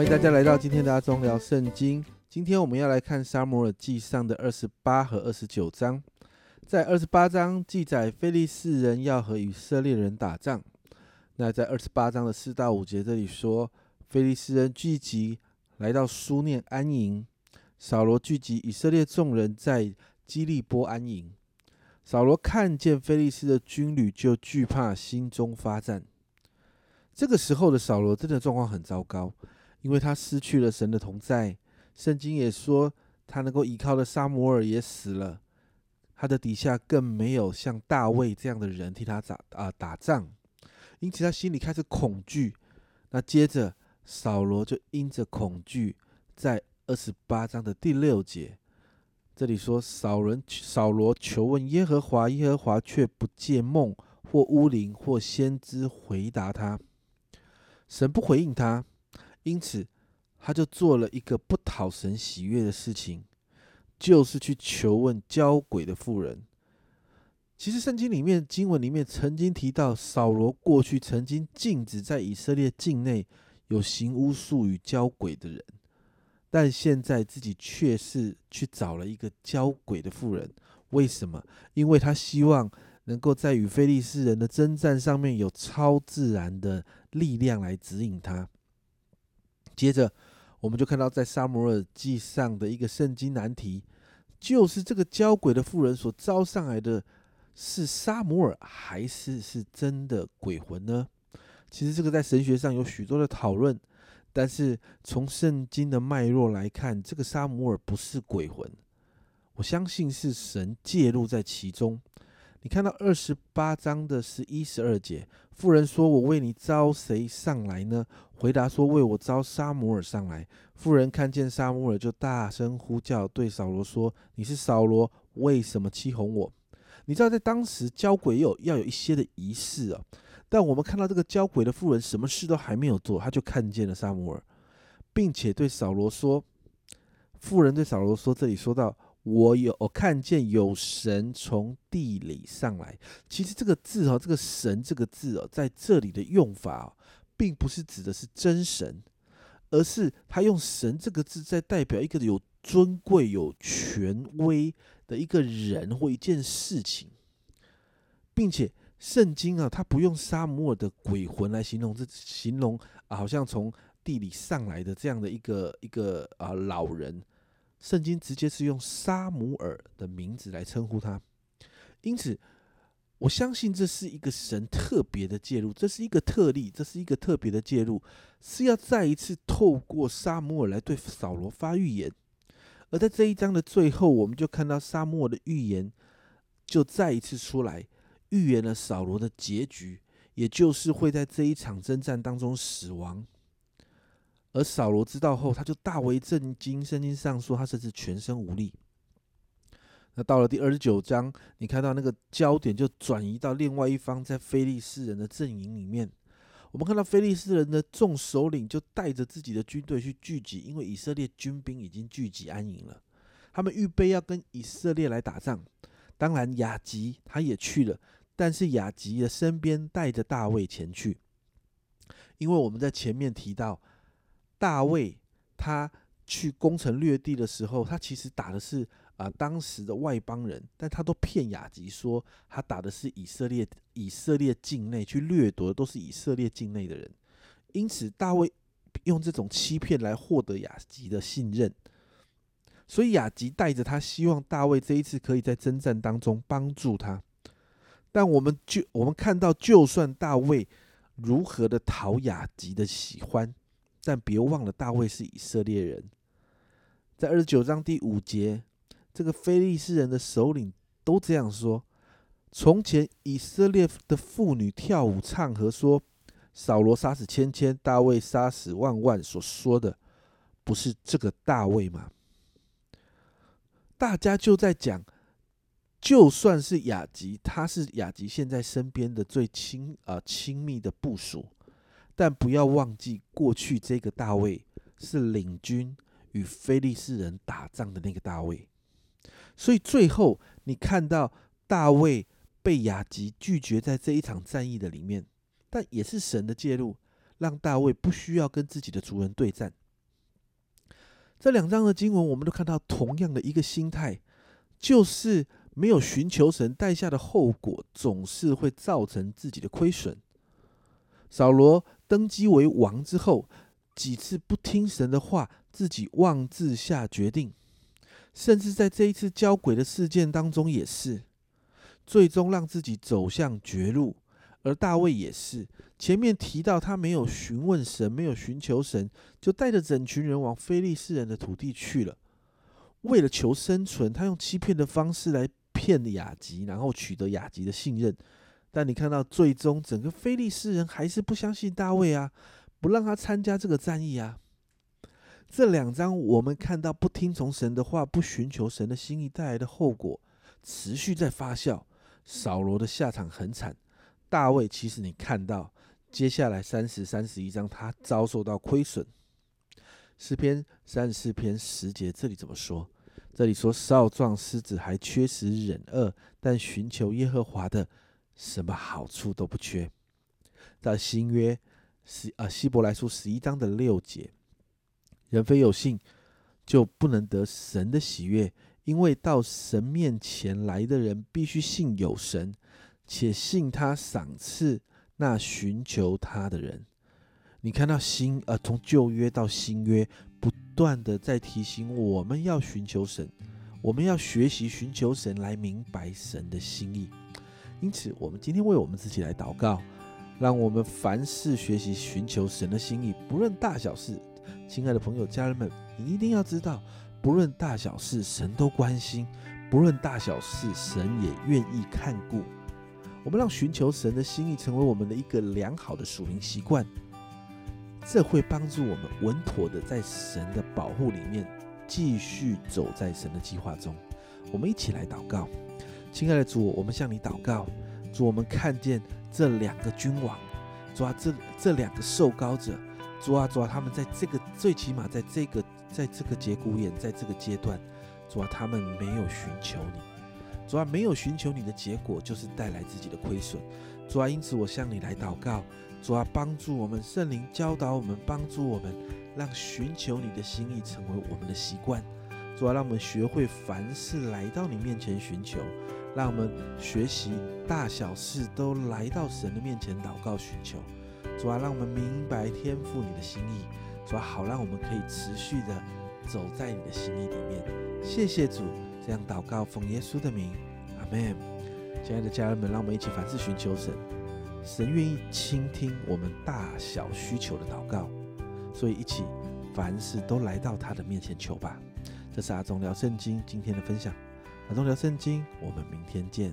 欢迎大家来到今天的阿忠聊圣经。今天我们要来看沙摩尔记上的二十八和二十九章。在二十八章记载菲利士人要和以色列人打仗。那在二十八章的四到五节这里说，菲利士人聚集来到苏念安营，扫罗聚集以色列众人在基利波安营。扫罗看见菲利斯的军旅，就惧怕，心中发战。这个时候的扫罗真的状况很糟糕。因为他失去了神的同在，圣经也说他能够依靠的沙摩尔也死了，他的底下更没有像大卫这样的人替他打啊打仗，因此他心里开始恐惧。那接着扫罗就因着恐惧，在二十八章的第六节，这里说扫人扫罗求问耶和华，耶和华却不借梦或乌灵或先知回答他，神不回应他。因此，他就做了一个不讨神喜悦的事情，就是去求问交鬼的妇人。其实，圣经里面经文里面曾经提到，扫罗过去曾经禁止在以色列境内有行巫术与交鬼的人，但现在自己却是去找了一个交鬼的妇人。为什么？因为他希望能够在与非利士人的征战上面有超自然的力量来指引他。接着，我们就看到在沙摩尔记上的一个圣经难题，就是这个交鬼的妇人所招上来的是沙摩尔，还是是真的鬼魂呢？其实这个在神学上有许多的讨论，但是从圣经的脉络来看，这个沙摩尔不是鬼魂，我相信是神介入在其中。你看到二十八章的十一、十二节，妇人说：“我为你招谁上来呢？”回答说：“为我招沙姆尔上来。”妇人看见沙姆尔，就大声呼叫，对扫罗说：“你是扫罗，为什么欺哄我？”你知道，在当时交鬼有要有一些的仪式啊。但我们看到这个交鬼的妇人，什么事都还没有做，他就看见了沙姆尔，并且对扫罗说：“妇人对扫罗说，这里说到。”我有我看见有神从地里上来。其实这个字哦，这个神这个字哦，在这里的用法哦，并不是指的是真神，而是他用神这个字在代表一个有尊贵、有权威的一个人或一件事情，并且圣经啊，他不用沙姆尔的鬼魂来形容这形容，好像从地里上来的这样的一个一个啊老人。圣经直接是用沙姆尔的名字来称呼他，因此我相信这是一个神特别的介入，这是一个特例，这是一个特别的介入，是要再一次透过沙姆尔来对扫罗发预言。而在这一章的最后，我们就看到沙姆尔的预言就再一次出来，预言了扫罗的结局，也就是会在这一场征战当中死亡。而扫罗知道后，他就大为震惊。圣经上说，他甚至全身无力。那到了第二十九章，你看到那个焦点就转移到另外一方，在非利士人的阵营里面。我们看到非利士人的众首领就带着自己的军队去聚集，因为以色列军兵已经聚集安营了，他们预备要跟以色列来打仗。当然，雅吉他也去了，但是雅吉的身边带着大卫前去，因为我们在前面提到。大卫他去攻城略地的时候，他其实打的是啊当时的外邦人，但他都骗雅吉说他打的是以色列以色列境内去掠夺的都是以色列境内的人，因此大卫用这种欺骗来获得雅吉的信任，所以雅吉带着他希望大卫这一次可以在征战当中帮助他，但我们就我们看到，就算大卫如何的讨雅吉的喜欢。但别忘了，大卫是以色列人。在二十九章第五节，这个非利士人的首领都这样说：从前以色列的妇女跳舞唱和说，扫罗杀死千千，大卫杀死万万，所说的不是这个大卫吗？大家就在讲，就算是雅吉，他是雅吉现在身边的最亲啊亲密的部属。但不要忘记，过去这个大卫是领军与非利士人打仗的那个大卫。所以最后你看到大卫被雅吉拒绝在这一场战役的里面，但也是神的介入，让大卫不需要跟自己的族人对战，这两章的经文，我们都看到同样的一个心态，就是没有寻求神带下的后果，总是会造成自己的亏损。扫罗登基为王之后，几次不听神的话，自己妄自下决定，甚至在这一次交鬼的事件当中也是，最终让自己走向绝路。而大卫也是，前面提到他没有询问神，没有寻求神，就带着整群人往非利士人的土地去了。为了求生存，他用欺骗的方式来骗雅吉，然后取得雅吉的信任。但你看到最终，整个非利士人还是不相信大卫啊，不让他参加这个战役啊。这两章我们看到不听从神的话，不寻求神的心意带来的后果，持续在发酵。扫罗的下场很惨。大卫，其实你看到接下来三十三十一章，他遭受到亏损。诗篇三十四篇十节，这里怎么说？这里说少壮狮子还缺食忍饿，但寻求耶和华的，什么好处都不缺。在新约十啊希伯来书十一章的六节，人非有信，就不能得神的喜悦，因为到神面前来的人，必须信有神。且信他赏赐那寻求他的人。你看到新呃，从旧约到新约，不断的在提醒我们要寻求神，我们要学习寻求神来明白神的心意。因此，我们今天为我们自己来祷告，让我们凡事学习寻求神的心意，不论大小事。亲爱的朋友、家人们，你一定要知道，不论大小事，神都关心；不论大小事，神也愿意看顾。我们让寻求神的心意成为我们的一个良好的属灵习惯，这会帮助我们稳妥的在神的保护里面继续走在神的计划中。我们一起来祷告，亲爱的主，我们向你祷告，主，我们看见这两个君王，主啊，这这两个受膏者，主啊，主啊，他们在这个最起码在这个在这个节骨眼，在这个阶段，主啊，他们没有寻求你。主啊，没有寻求你的结果，就是带来自己的亏损。主啊，因此我向你来祷告，主啊，帮助我们，圣灵教导我们，帮助我们，让寻求你的心意成为我们的习惯。主啊，让我们学会凡事来到你面前寻求，让我们学习大小事都来到神的面前祷告寻求。主啊，让我们明白天赋你的心意。主啊，好让我们可以持续的走在你的心意里面。谢谢主。这样祷告，奉耶稣的名，阿门。亲爱的家人们，让我们一起凡事寻求神，神愿意倾听我们大小需求的祷告，所以一起凡事都来到他的面前求吧。这是阿忠聊圣经今天的分享，阿忠聊圣经，我们明天见。